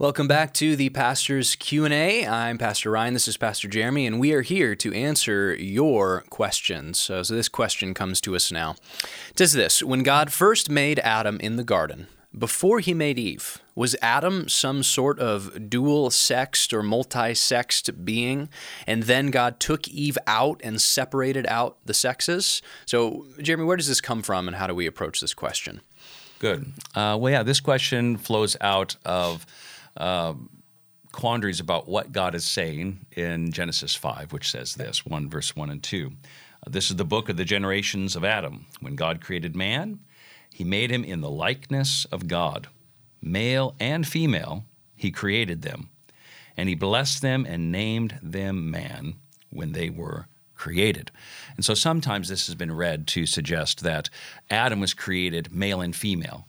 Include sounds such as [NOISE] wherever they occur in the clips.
Welcome back to the Pastor's Q&A. I'm Pastor Ryan, this is Pastor Jeremy, and we are here to answer your questions. So, so this question comes to us now. It says this, when God first made Adam in the garden, before he made Eve, was Adam some sort of dual sexed or multi sexed being? And then God took Eve out and separated out the sexes? So, Jeremy, where does this come from and how do we approach this question? Good. Uh, well, yeah, this question flows out of uh, quandaries about what God is saying in Genesis 5, which says this 1 verse 1 and 2. Uh, this is the book of the generations of Adam. When God created man, he made him in the likeness of God. Male and female, he created them. And he blessed them and named them man when they were created. And so sometimes this has been read to suggest that Adam was created male and female.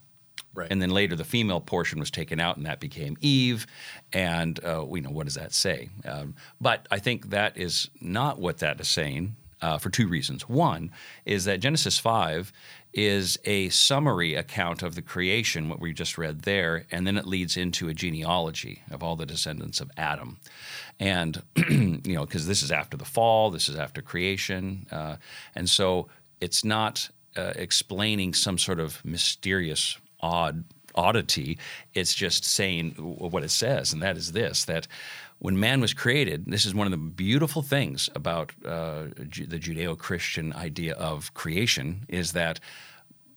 Right. And then later, the female portion was taken out, and that became Eve. And uh, we know what does that say? Um, but I think that is not what that is saying uh, for two reasons. One is that Genesis five is a summary account of the creation, what we just read there, and then it leads into a genealogy of all the descendants of Adam. And, [CLEARS THROAT] you know, because this is after the fall, this is after creation. Uh, and so it's not uh, explaining some sort of mysterious odd oddity. It's just saying what it says, and that is this: that when man was created, this is one of the beautiful things about uh, the Judeo-Christian idea of creation is that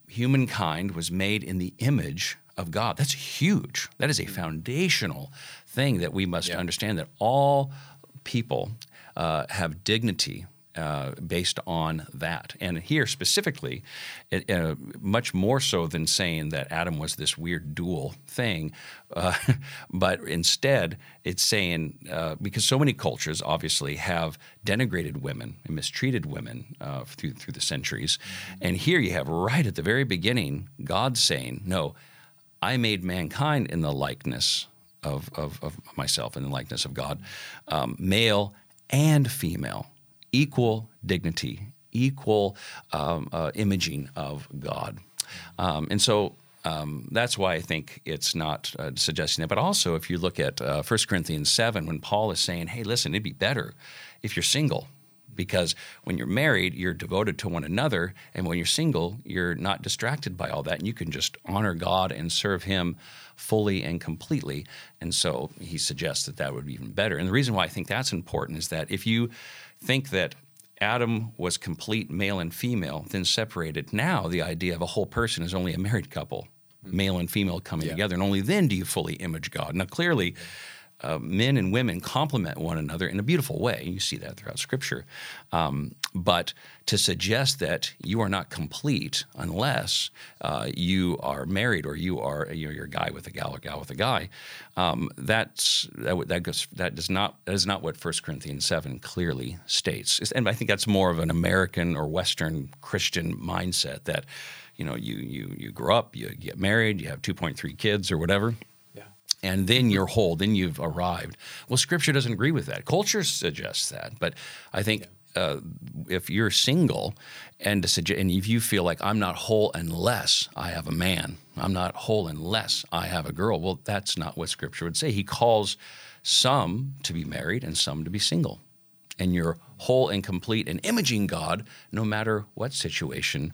humankind was made in the image of God. That's huge. That is a foundational thing that we must yeah. understand. That all people uh, have dignity uh, based on that. And here specifically, it, uh, much more so than saying that Adam was this weird dual thing, uh, [LAUGHS] but instead it's saying uh, because so many cultures obviously have denigrated women and mistreated women uh, through through the centuries, mm-hmm. and here you have right at the very beginning God saying, "No, I made mankind in the likeness." Of, of, of myself in the likeness of God, um, male and female equal dignity, equal um, uh, imaging of God. Um, and so um, that's why I think it's not uh, suggesting that. But also, if you look at uh, 1 Corinthians 7, when Paul is saying, hey, listen, it'd be better if you're single. Because when you're married, you're devoted to one another. And when you're single, you're not distracted by all that. And you can just honor God and serve Him fully and completely. And so he suggests that that would be even better. And the reason why I think that's important is that if you think that Adam was complete male and female, then separated. Now the idea of a whole person is only a married couple, mm-hmm. male and female coming yeah. together, and only then do you fully image God. Now clearly, uh, men and women complement one another in a beautiful way. You see that throughout Scripture. Um, but to suggest that you are not complete unless uh, you are married or you are you know, you're a guy with a gal or gal with a guy, um, that's that, that goes that does not that is not what 1 Corinthians seven clearly states. And I think that's more of an American or Western Christian mindset that you know you you you grow up, you get married, you have 2.3 kids or whatever and then you're whole, then you've arrived. Well, Scripture doesn't agree with that. Culture suggests that, but I think uh, if you're single and, suggest, and if you feel like I'm not whole unless I have a man, I'm not whole unless I have a girl, well, that's not what Scripture would say. He calls some to be married and some to be single. And you're whole and complete and imaging God no matter what situation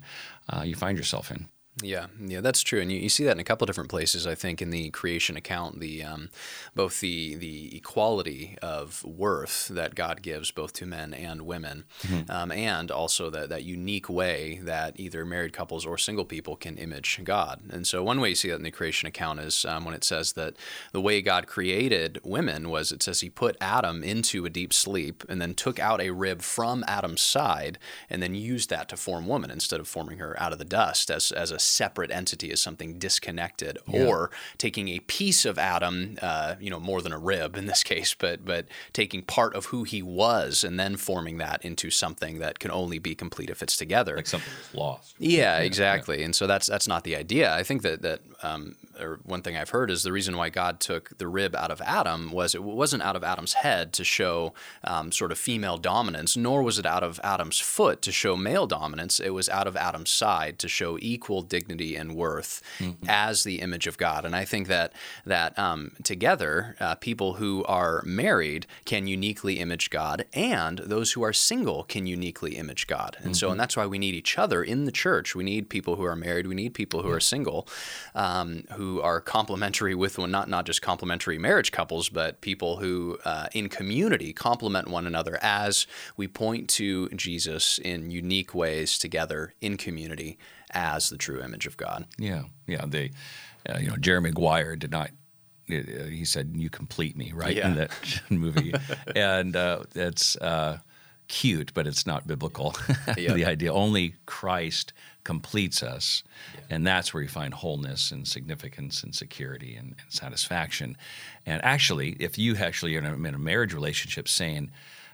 uh, you find yourself in. Yeah, yeah, that's true, and you, you see that in a couple different places. I think in the creation account, the um, both the the equality of worth that God gives both to men and women, mm-hmm. um, and also that that unique way that either married couples or single people can image God. And so, one way you see that in the creation account is um, when it says that the way God created women was it says He put Adam into a deep sleep and then took out a rib from Adam's side and then used that to form woman instead of forming her out of the dust as as a separate entity as something disconnected, yeah. or taking a piece of Adam, uh, you know, more than a rib in this [LAUGHS] case, but but taking part of who he was and then forming that into something that can only be complete if it's together. Like something that's lost. Yeah, yeah exactly. Yeah. And so that's that's not the idea. I think that that um, or one thing I've heard is the reason why God took the rib out of Adam was it wasn't out of Adam's head to show um, sort of female dominance, nor was it out of Adam's foot to show male dominance. It was out of Adam's side to show equal dignity dignity and worth mm-hmm. as the image of God. And I think that that um, together, uh, people who are married can uniquely image God, and those who are single can uniquely image God. And mm-hmm. so, and that's why we need each other in the church. We need people who are married. We need people who are single, um, who are complementary with one, not not just complementary marriage couples, but people who uh, in community complement one another as we point to Jesus in unique ways together in community as the true image of God. Yeah, yeah. They, uh, you know, Jerry Maguire did not. Uh, he said, "You complete me," right yeah. in that [LAUGHS] movie, and uh, it's uh, cute, but it's not biblical. [LAUGHS] Yep. the idea only Christ completes us, yeah. and that's where you find wholeness and significance and security and, and satisfaction. And actually, if you actually are in a, in a marriage relationship, saying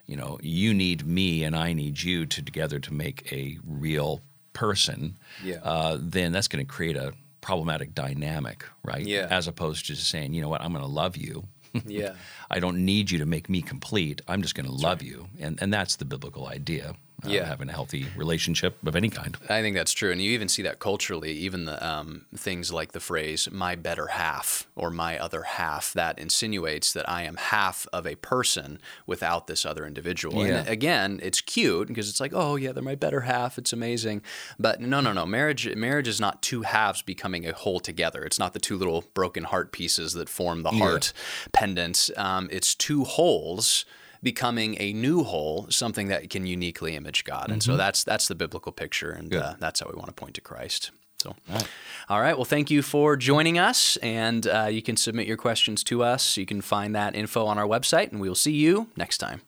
you know, you need me and I need you to together to make a real person, yeah. uh, then that's going to create a problematic dynamic, right? Yeah. As opposed to just saying, you know what, I'm going to love you. [LAUGHS] yeah. I don't need you to make me complete. I'm just going to love right. you, and and that's the biblical idea uh, yeah. having a healthy relationship of any kind. I think that's true, and you even see that culturally. Even the um, things like the phrase "my better half" or "my other half" that insinuates that I am half of a person without this other individual. Yeah. And again, it's cute because it's like, oh yeah, they're my better half. It's amazing, but no, no, no. Marriage, marriage is not two halves becoming a whole together. It's not the two little broken heart pieces that form the heart yeah. pendant. Um, it's two wholes becoming a new whole, something that can uniquely image God. Mm-hmm. And so mm-hmm. that's that's the biblical picture, and uh, that's how we want to point to Christ. So, all right. all right. Well, thank you for joining us, and uh, you can submit your questions to us. You can find that info on our website, and we will see you next time.